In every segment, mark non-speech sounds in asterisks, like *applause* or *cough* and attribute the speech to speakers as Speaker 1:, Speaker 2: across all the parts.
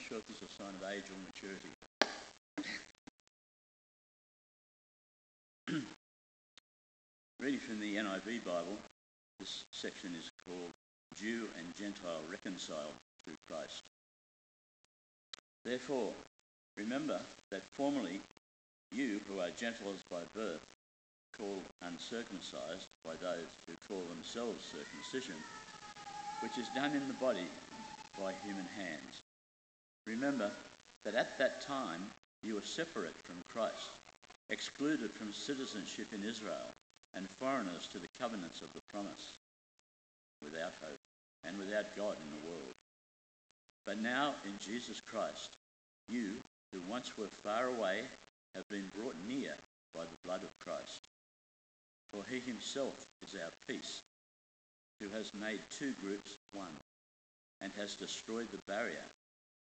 Speaker 1: sure if this is a sign of age or maturity. *clears throat* Reading from the NIV Bible, this section is called Jew and Gentile Reconciled through Christ. Therefore, remember that formerly you who are Gentiles by birth, called uncircumcised by those who call themselves circumcision, which is done in the body by human hands. Remember that at that time you were separate from Christ, excluded from citizenship in Israel, and foreigners to the covenants of the promise, without hope and without God in the world. But now in Jesus Christ, you who once were far away have been brought near by the blood of Christ. For he himself is our peace, who has made two groups one, and has destroyed the barrier,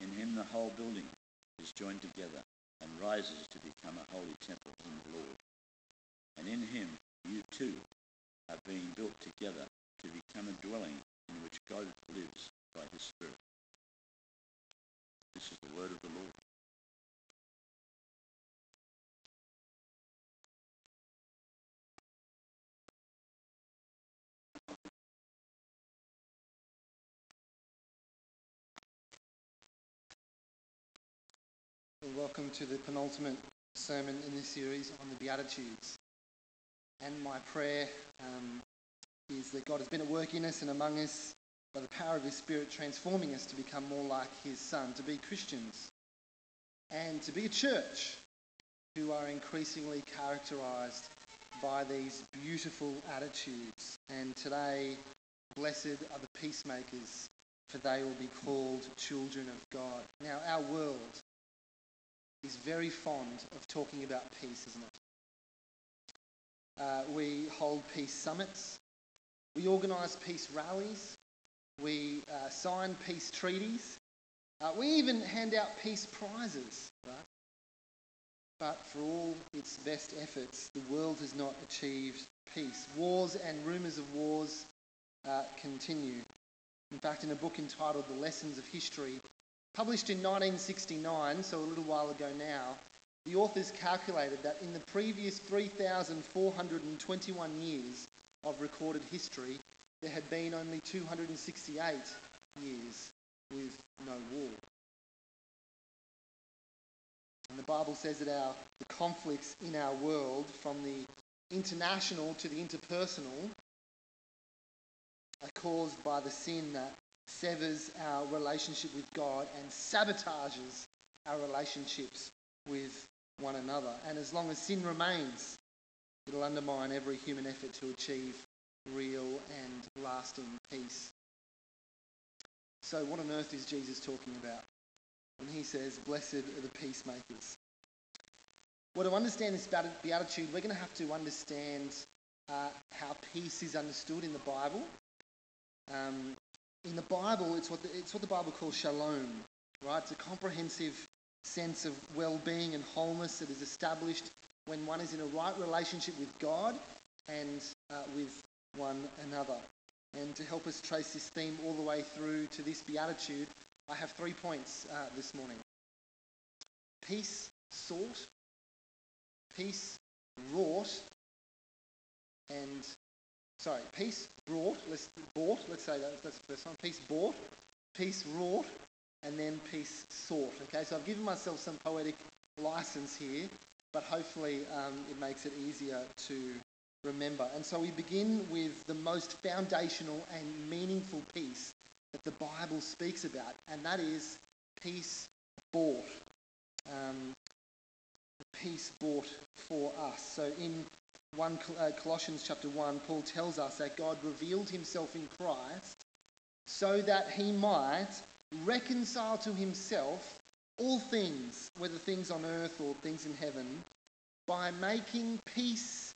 Speaker 1: In him the whole building is joined together and rises to become a holy temple in the Lord. And in him you too are being built together to become a dwelling in which God lives by his Spirit. This is the word of the Lord.
Speaker 2: Welcome to the penultimate sermon in this series on the Beatitudes. And my prayer um, is that God has been at work in us and among us by the power of His Spirit, transforming us to become more like His Son, to be Christians, and to be a church who are increasingly characterized by these beautiful attitudes. And today, blessed are the peacemakers, for they will be called children of God. Now, our world is very fond of talking about peace, isn't it? Uh, we hold peace summits. We organise peace rallies. We uh, sign peace treaties. Uh, we even hand out peace prizes, right? But for all its best efforts, the world has not achieved peace. Wars and rumours of wars uh, continue. In fact, in a book entitled The Lessons of History, Published in 1969, so a little while ago now, the authors calculated that in the previous 3,421 years of recorded history, there had been only 268 years with no war. And the Bible says that our, the conflicts in our world, from the international to the interpersonal, are caused by the sin that severs our relationship with God and sabotages our relationships with one another. And as long as sin remains, it'll undermine every human effort to achieve real and lasting peace. So, what on earth is Jesus talking about when he says, Blessed are the peacemakers? Well, to understand this beatitude, we're going to have to understand uh, how peace is understood in the Bible. Um, in the Bible, it's what the, it's what the Bible calls shalom, right? It's a comprehensive sense of well-being and wholeness that is established when one is in a right relationship with God and uh, with one another. And to help us trace this theme all the way through to this beatitude, I have three points uh, this morning. Peace sought, peace wrought, and sorry, peace brought, let's bought, let's say that, that's the first one. Peace bought, peace wrought, and then peace sought. Okay, so I've given myself some poetic license here, but hopefully um, it makes it easier to remember. And so we begin with the most foundational and meaningful peace that the Bible speaks about, and that is peace bought. Um, peace bought for us. So in 1 uh, Colossians chapter 1, Paul tells us that God revealed himself in Christ so that he might reconcile to himself all things, whether things on earth or things in heaven, by making peace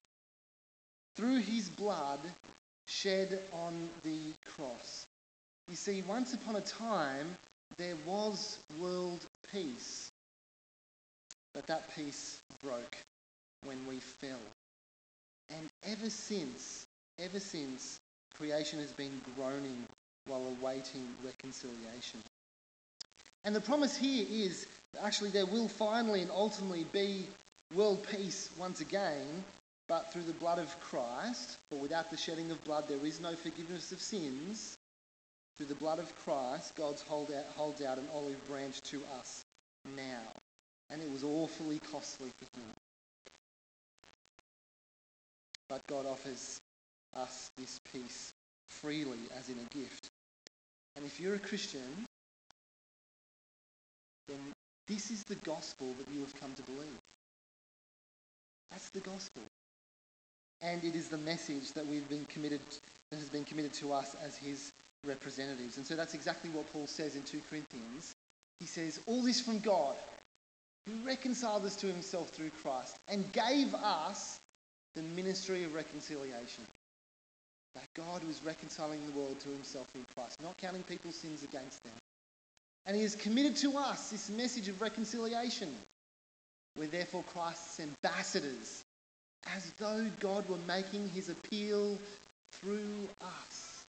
Speaker 2: through his blood shed on the cross. You see, once upon a time, there was world peace, but that peace broke when we fell. And ever since, ever since, creation has been groaning while awaiting reconciliation. And the promise here is actually there will finally and ultimately be world peace once again, but through the blood of Christ. For without the shedding of blood, there is no forgiveness of sins. Through the blood of Christ, God hold out, holds out an olive branch to us now. And it was awfully costly for him. But God offers us this peace freely as in a gift. And if you're a Christian, then this is the gospel that you have come to believe. That's the gospel. And it is the message that we've been committed that has been committed to us as his representatives. And so that's exactly what Paul says in 2 Corinthians. He says, All this from God, who reconciled us to himself through Christ and gave us the ministry of reconciliation. That God was reconciling the world to himself in Christ, not counting people's sins against them. And he has committed to us this message of reconciliation. We're therefore Christ's ambassadors, as though God were making his appeal through us.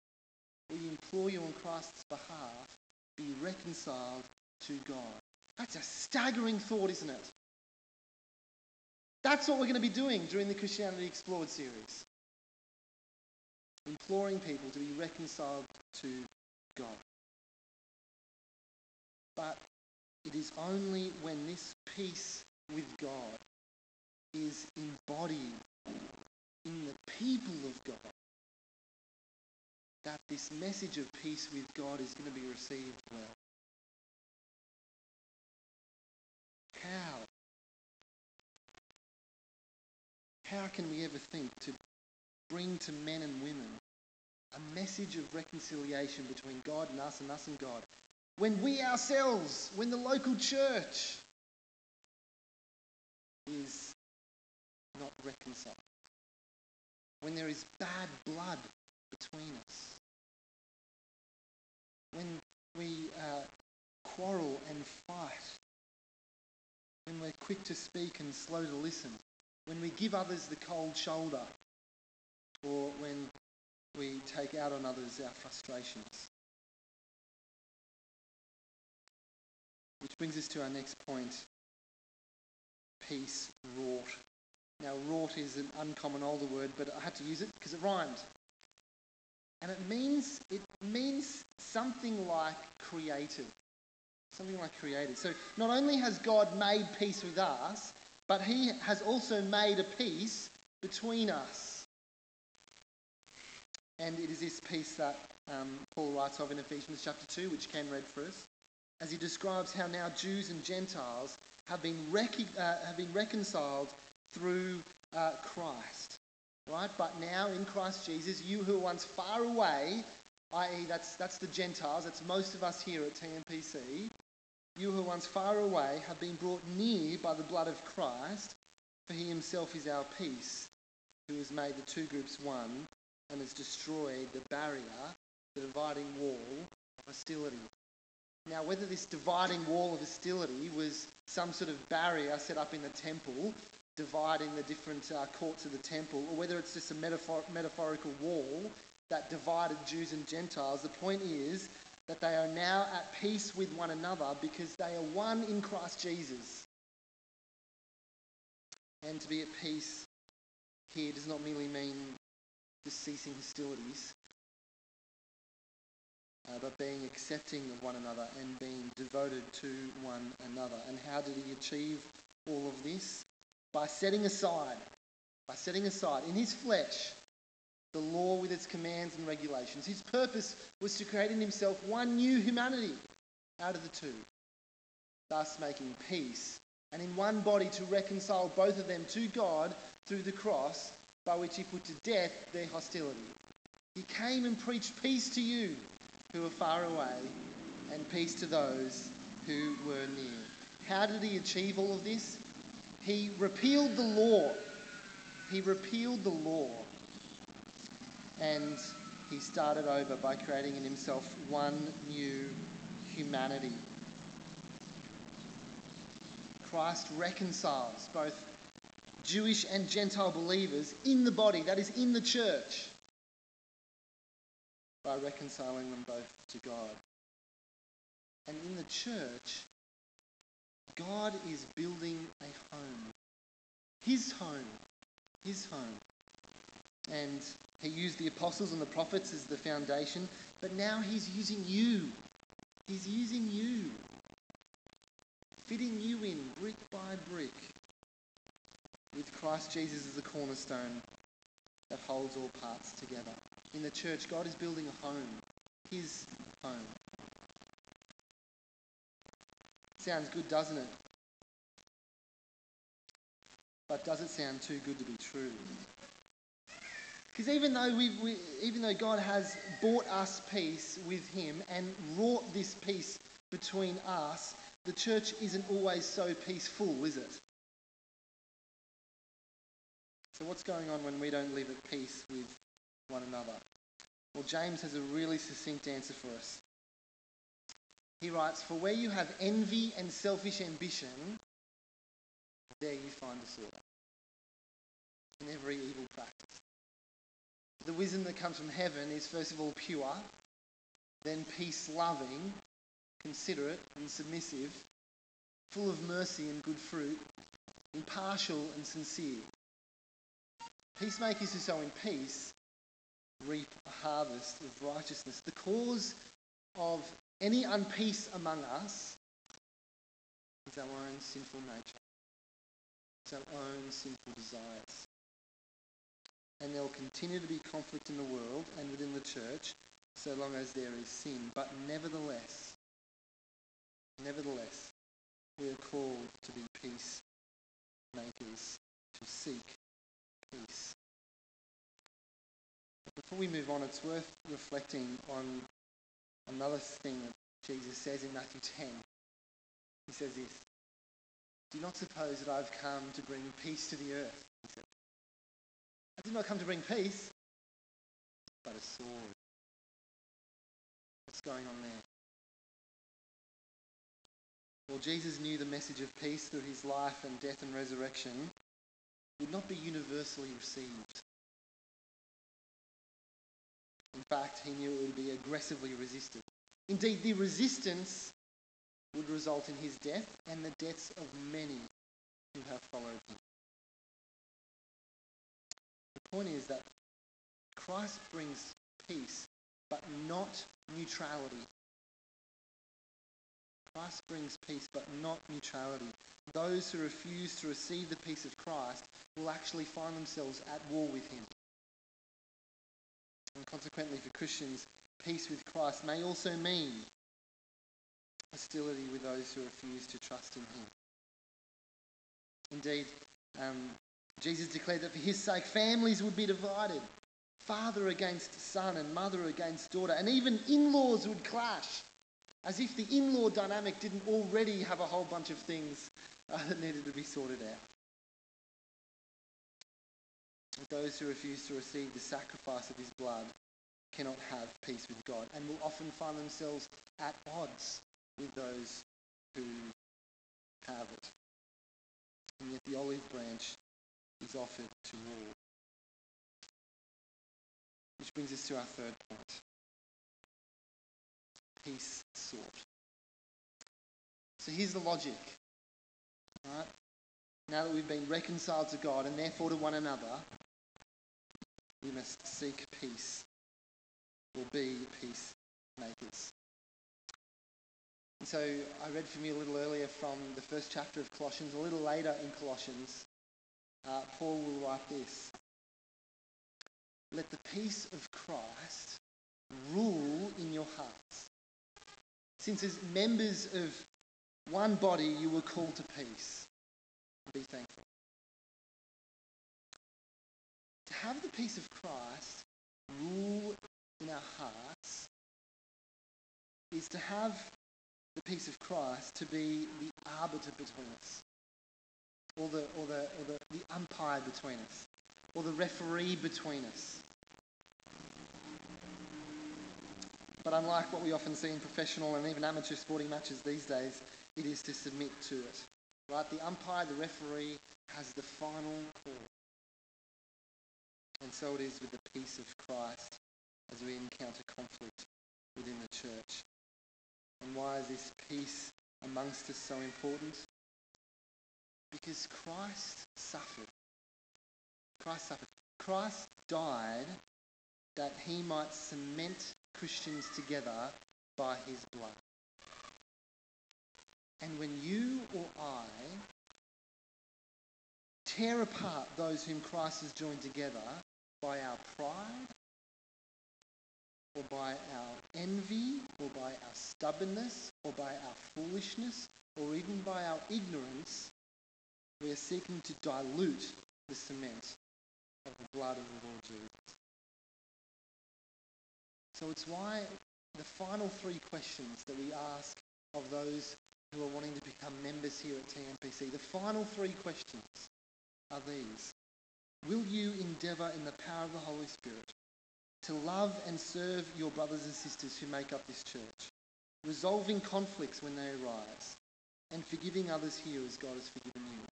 Speaker 2: We implore you on Christ's behalf, be reconciled to God. That's a staggering thought, isn't it? That's what we're going to be doing during the Christianity Explored series. Imploring people to be reconciled to God. But it is only when this peace with God is embodied in the people of God that this message of peace with God is going to be received well. How? How can we ever think to bring to men and women a message of reconciliation between God and us and us and God? When we ourselves, when the local church is not reconciled, when there is bad blood between us, when we uh, quarrel and fight, when we're quick to speak and slow to listen, when we give others the cold shoulder, or when we take out on others our frustrations. Which brings us to our next point peace wrought. Now, wrought is an uncommon older word, but I had to use it because it rhymed. And it means it means something like created. Something like created. So not only has God made peace with us, but he has also made a peace between us. And it is this peace that um, Paul writes of in Ephesians chapter 2, which Ken read for us as he describes how now Jews and Gentiles have been, rec- uh, have been reconciled through uh, Christ. Right? But now in Christ Jesus, you who were once far away, i.e., that's, that's the Gentiles, that's most of us here at TMPC, you who once far away have been brought near by the blood of Christ, for he himself is our peace, who has made the two groups one and has destroyed the barrier, the dividing wall of hostility. Now, whether this dividing wall of hostility was some sort of barrier set up in the temple, dividing the different uh, courts of the temple, or whether it's just a metaphor- metaphorical wall that divided Jews and Gentiles, the point is that they are now at peace with one another because they are one in Christ Jesus. And to be at peace here does not merely mean just ceasing hostilities, uh, but being accepting of one another and being devoted to one another. And how did he achieve all of this? By setting aside, by setting aside in his flesh the law with its commands and regulations. His purpose was to create in himself one new humanity out of the two, thus making peace, and in one body to reconcile both of them to God through the cross, by which he put to death their hostility. He came and preached peace to you who were far away, and peace to those who were near. How did he achieve all of this? He repealed the law. He repealed the law. And he started over by creating in himself one new humanity. Christ reconciles both Jewish and Gentile believers in the body, that is, in the church, by reconciling them both to God. And in the church, God is building a home. His home. His home. And he used the apostles and the prophets as the foundation, but now he's using you. He's using you. Fitting you in brick by brick with Christ Jesus as the cornerstone that holds all parts together. In the church, God is building a home, His home. Sounds good, doesn't it? But does it sound too good to be true? Because even though even though God has bought us peace with Him and wrought this peace between us, the church isn't always so peaceful, is it? So what's going on when we don't live at peace with one another? Well, James has a really succinct answer for us. He writes, For where you have envy and selfish ambition, there you find disorder in every evil practice. The wisdom that comes from heaven is first of all pure, then peace loving, considerate and submissive, full of mercy and good fruit, impartial and sincere. Peacemakers who sow in peace reap a harvest of righteousness. The cause of any unpeace among us is our own sinful nature. It's our own sinful desires. And there will continue to be conflict in the world and within the church so long as there is sin. But nevertheless, nevertheless, we are called to be peace makers, to seek peace. Before we move on, it's worth reflecting on another thing that Jesus says in Matthew 10. He says this Do not suppose that I've come to bring peace to the earth. He said. I did not come to bring peace, but a sword. What's going on there? Well, Jesus knew the message of peace through his life and death and resurrection would not be universally received. In fact, he knew it would be aggressively resisted. Indeed, the resistance would result in his death and the deaths of many who have followed him. The point is that Christ brings peace, but not neutrality. Christ brings peace, but not neutrality. Those who refuse to receive the peace of Christ will actually find themselves at war with him. And consequently, for Christians, peace with Christ may also mean hostility with those who refuse to trust in him. Indeed, um, Jesus declared that for his sake, families would be divided father against son, and mother against daughter, and even in laws would clash. As if the in law dynamic didn't already have a whole bunch of things uh, that needed to be sorted out. Those who refuse to receive the sacrifice of his blood cannot have peace with God and will often find themselves at odds with those who have it. And yet the olive branch is offered to all. Which brings us to our third point peace sought. So here's the logic. Right? Now that we've been reconciled to God and therefore to one another, we must seek peace or be peace makers. And so I read from you a little earlier from the first chapter of Colossians. A little later in Colossians, uh, Paul will write this Let the peace of Christ rule in your hearts. Since as members of one body you were called to peace, be thankful. To have the peace of Christ rule in our hearts is to have the peace of Christ to be the arbiter between us, or the, or the, or the, the umpire between us, or the referee between us. But unlike what we often see in professional and even amateur sporting matches these days, it is to submit to it. Right? The umpire, the referee, has the final call. And so it is with the peace of Christ as we encounter conflict within the church. And why is this peace amongst us so important? Because Christ suffered. Christ suffered. Christ died that he might cement Christians together by his blood. And when you or I tear apart those whom Christ has joined together by our pride, or by our envy, or by our stubbornness, or by our foolishness, or even by our ignorance, we are seeking to dilute the cement of the blood of the Lord Jesus. So it's why the final three questions that we ask of those who are wanting to become members here at TMPC, the final three questions are these. Will you endeavour in the power of the Holy Spirit to love and serve your brothers and sisters who make up this church, resolving conflicts when they arise, and forgiving others here as God has forgiven you?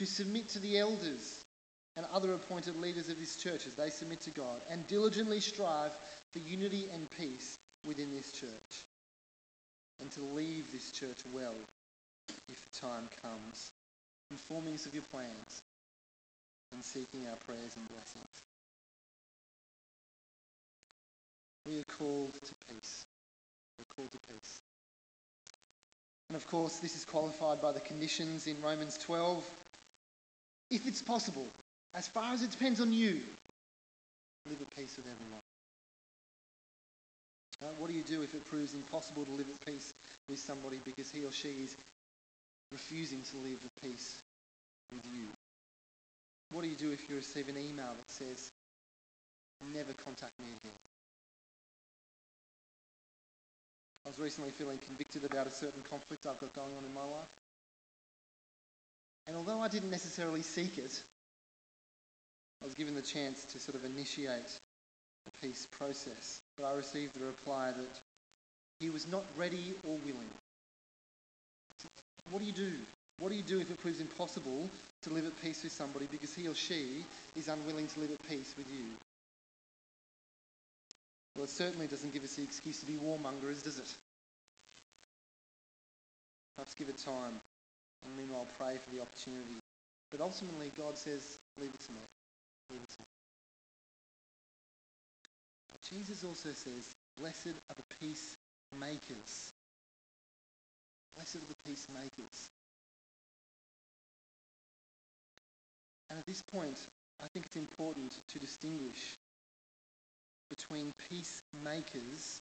Speaker 2: To submit to the elders and other appointed leaders of this church as they submit to God, and diligently strive for unity and peace within this church, and to leave this church well if the time comes, informing us of your plans and seeking our prayers and blessings. We are called to peace. We're called to peace. And of course, this is qualified by the conditions in Romans 12. If it's possible, as far as it depends on you, live at peace with everyone. Uh, what do you do if it proves impossible to live at peace with somebody because he or she is refusing to live at peace with you? What do you do if you receive an email that says, never contact me again? I was recently feeling convicted about a certain conflict I've got going on in my life. And although I didn't necessarily seek it, I was given the chance to sort of initiate the peace process. But I received the reply that he was not ready or willing. What do you do? What do you do if it proves impossible to live at peace with somebody because he or she is unwilling to live at peace with you? Well, it certainly doesn't give us the excuse to be warmongers, does it? Perhaps give it time and meanwhile pray for the opportunity. But ultimately, God says, leave it to me. Leave it to me. Jesus also says, blessed are the peacemakers. Blessed are the peacemakers. And at this point, I think it's important to distinguish between peacemakers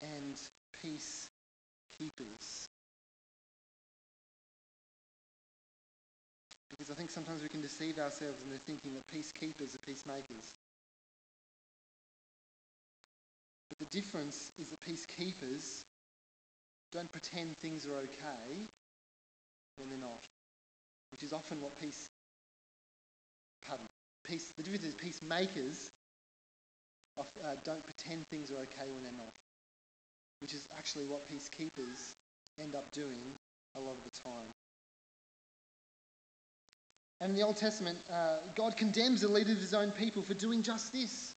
Speaker 2: and peacekeepers. Because I think sometimes we can deceive ourselves into thinking that peacekeepers are peacemakers. But the difference is that peacekeepers don't pretend things are okay when they're not, which is often what peace, pardon, peace, the difference is peacemakers uh, don't pretend things are okay when they're not, which is actually what peacekeepers end up doing a lot of the time. And in the Old Testament, uh, God condemns the leader of his own people for doing just this.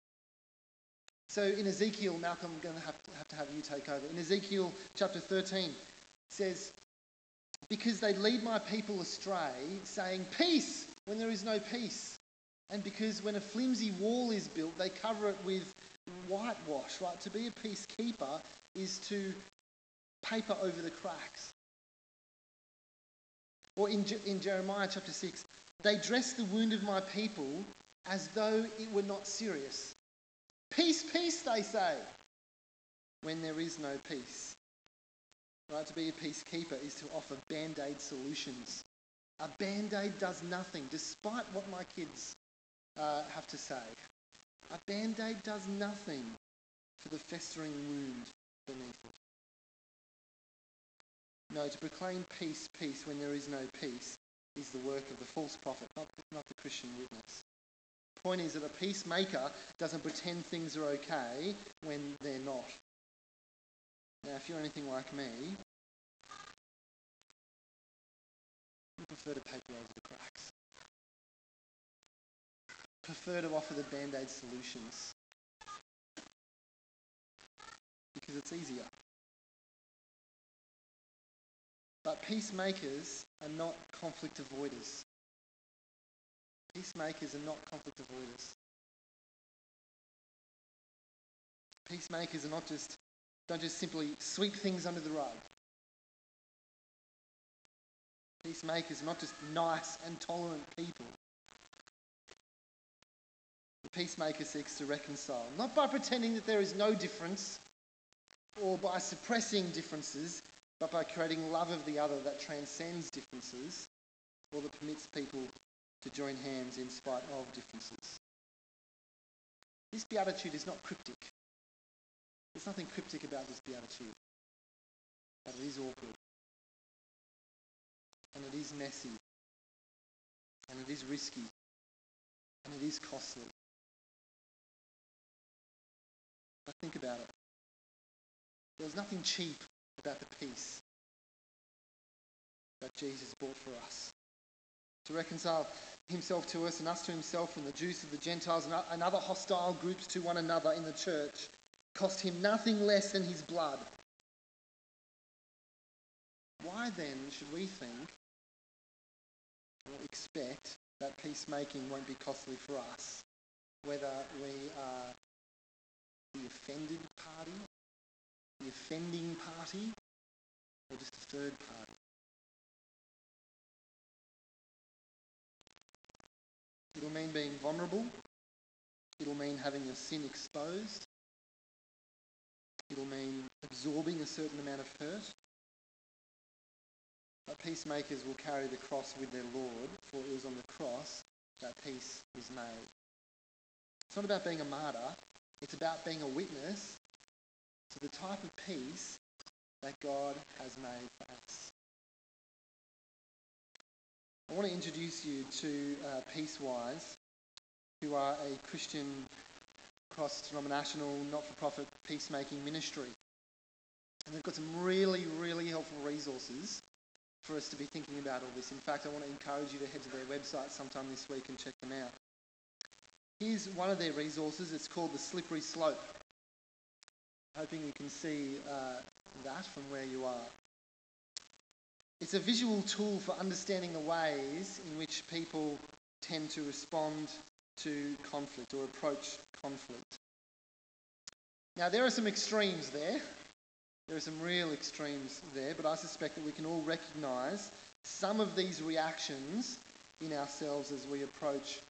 Speaker 2: So in Ezekiel, Malcolm, I'm going to have to, have to have you take over. In Ezekiel chapter 13, says, Because they lead my people astray, saying, Peace, when there is no peace. And because when a flimsy wall is built, they cover it with whitewash, right? To be a peacekeeper is to paper over the cracks. Or in, Je- in Jeremiah chapter 6, they dress the wound of my people as though it were not serious. Peace, peace, they say, when there is no peace. Right, to be a peacekeeper is to offer band aid solutions. A band aid does nothing, despite what my kids uh, have to say. A band aid does nothing for the festering wound beneath it. No, to proclaim peace, peace when there is no peace is the work of the false prophet, not, not the Christian witness. The Point is that a peacemaker doesn't pretend things are okay when they're not. Now, if you're anything like me, you prefer to paper over the cracks. Prefer to offer the band aid solutions. Because it's easier. But peacemakers are not conflict avoiders. Peacemakers are not conflict avoiders. Peacemakers are not just don't just simply sweep things under the rug. Peacemakers are not just nice and tolerant people. The peacemaker seeks to reconcile, not by pretending that there is no difference or by suppressing differences, but by creating love of the other that transcends differences or that permits people to join hands in spite of differences. This beatitude is not cryptic. There's nothing cryptic about this beatitude. But it is awkward. And it is messy. And it is risky. And it is costly. But think about it. There's nothing cheap about the peace that Jesus bought for us. To reconcile himself to us and us to himself and the Jews to the Gentiles and other hostile groups to one another in the church cost him nothing less than his blood. Why then should we think or expect that peacemaking won't be costly for us, whether we are the offended party, the offending party, or just a third party? It'll mean being vulnerable. It'll mean having your sin exposed. It'll mean absorbing a certain amount of hurt. But peacemakers will carry the cross with their Lord, for it was on the cross that peace was made. It's not about being a martyr, it's about being a witness to the type of peace that God has made for us. I want to introduce you to uh, Peacewise, who are a Christian cross-denominational, not-for-profit peacemaking ministry. And they've got some really, really helpful resources for us to be thinking about all this. In fact, I want to encourage you to head to their website sometime this week and check them out. Here's one of their resources. It's called The Slippery Slope. Hoping you can see uh, that from where you are. It's a visual tool for understanding the ways in which people tend to respond to conflict or approach conflict. Now, there are some extremes there. There are some real extremes there, but I suspect that we can all recognise some of these reactions in ourselves as we approach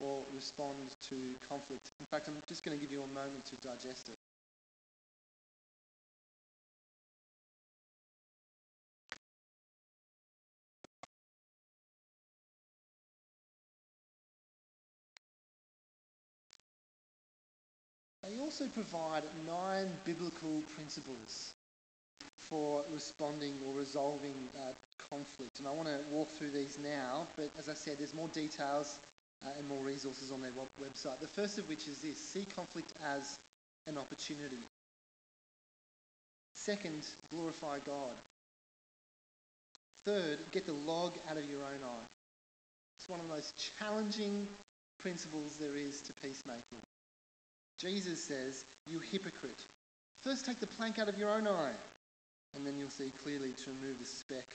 Speaker 2: or respond to conflict. In fact, I'm just going to give you a moment to digest it. Also provide nine biblical principles for responding or resolving uh, conflict. And I want to walk through these now, but as I said, there's more details uh, and more resources on their website. The first of which is this see conflict as an opportunity. Second, glorify God. Third, get the log out of your own eye. It's one of the most challenging principles there is to peacemaking. Jesus says, You hypocrite. First take the plank out of your own eye, and then you'll see clearly to remove the speck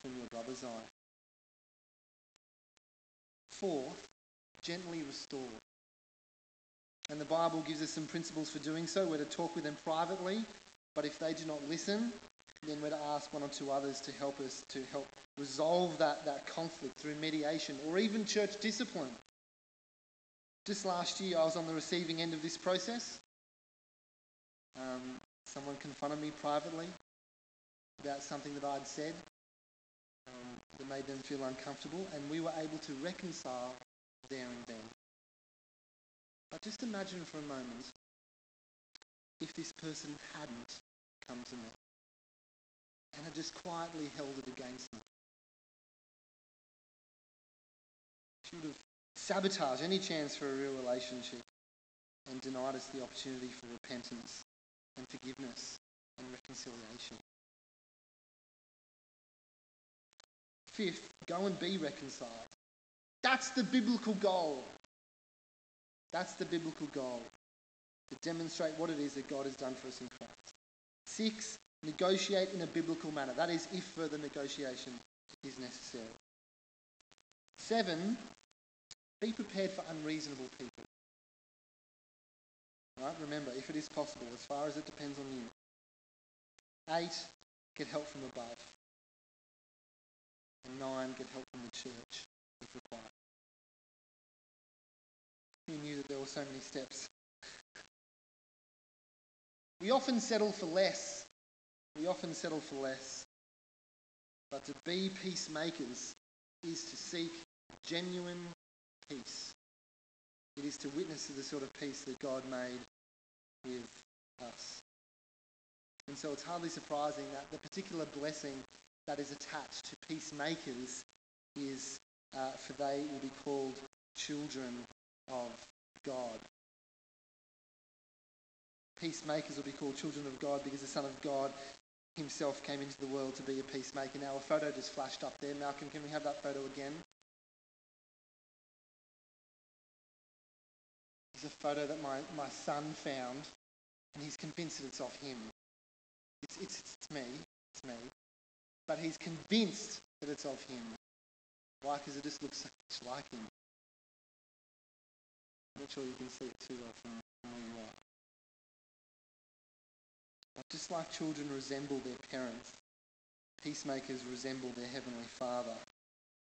Speaker 2: from your brother's eye. Fourth, gently restore. And the Bible gives us some principles for doing so. We're to talk with them privately, but if they do not listen, then we're to ask one or two others to help us to help resolve that, that conflict through mediation or even church discipline. Just last year, I was on the receiving end of this process. Um, someone confronted me privately about something that I'd said um, that made them feel uncomfortable, and we were able to reconcile there and then. But just imagine for a moment if this person hadn't come to me and had just quietly held it against me. She would have sabotaged any chance for a real relationship and denied us the opportunity for repentance and forgiveness and reconciliation. Fifth, go and be reconciled. That's the biblical goal. That's the biblical goal. To demonstrate what it is that God has done for us in Christ. Six, negotiate in a biblical manner. That is, if further negotiation is necessary. Seven, be prepared for unreasonable people. Right? Remember, if it is possible, as far as it depends on you. Eight, get help from above. And nine, get help from the church if required. Who knew that there were so many steps? We often settle for less. We often settle for less. But to be peacemakers is to seek genuine peace. It is to witness to the sort of peace that God made with us. And so it's hardly surprising that the particular blessing that is attached to peacemakers is uh, for they will be called children of God. Peacemakers will be called children of God because the Son of God himself came into the world to be a peacemaker. Now, a photo just flashed up there. Malcolm, can we have that photo again? It's a photo that my, my son found, and he's convinced that it's of him. It's, it's, it's me. It's me. But he's convinced that it's of him. Why? Because it just looks so much like him. I'm not sure you can see it too well from where you are. But just like children resemble their parents, peacemakers resemble their heavenly Father,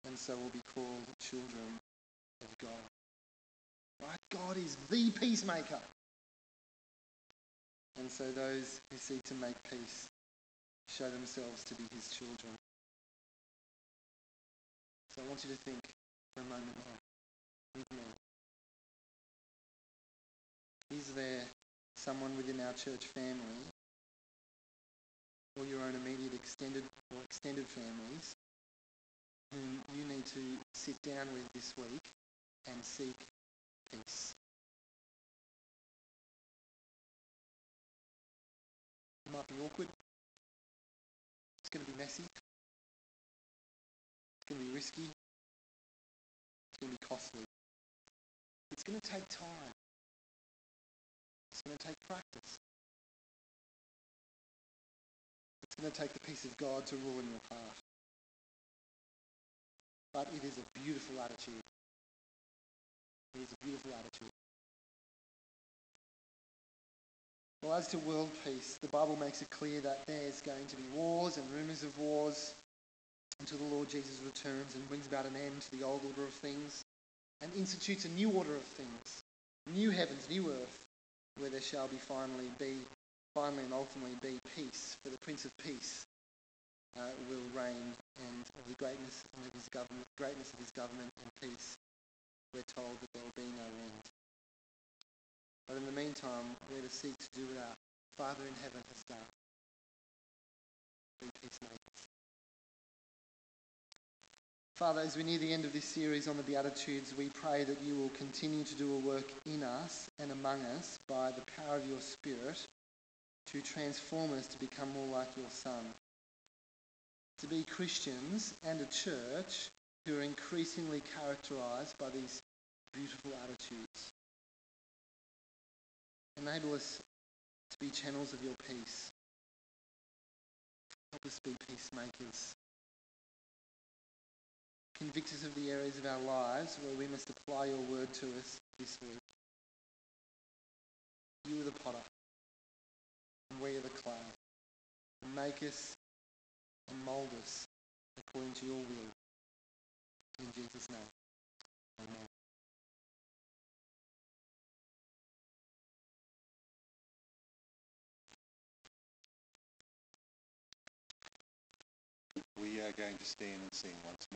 Speaker 2: and so will be called children of God. Right? God is the peacemaker. And so those who seek to make peace show themselves to be his children. So I want you to think for a moment with me. Is there someone within our church family or your own immediate extended or extended families whom you need to sit down with this week and seek peace? It might be awkward. It's going to be messy. It's going to be risky. It's going to be costly. It's going to take time. It's going to take practice. It's going to take the peace of God to rule in your heart. But it is a beautiful attitude. It is a beautiful attitude. Well, as to world peace, the Bible makes it clear that there's going to be wars and rumours of wars until the Lord Jesus returns and brings about an end to the old order of things and institutes a new order of things, new heavens, new earth, where there shall be finally be, finally and ultimately be peace, for the Prince of Peace uh, will reign, and of the greatness of his government, greatness of his government and peace, we're told that there will be no end. But in the meantime, we're to seek to do what our Father in heaven has done. Be peacemakers. Father, as we near the end of this series on the Beatitudes, we pray that you will continue to do a work in us and among us by the power of your Spirit to transform us to become more like your Son. To be Christians and a church who are increasingly characterized by these beautiful attitudes. Enable us to be channels of your peace. Help us be peacemakers. Convict us of the areas of our lives where we must apply your word to us this week. You are the potter, and we are the clay. Make us and mould us according to your will. In Jesus' name. Amen.
Speaker 3: We are going to stand and sing once more.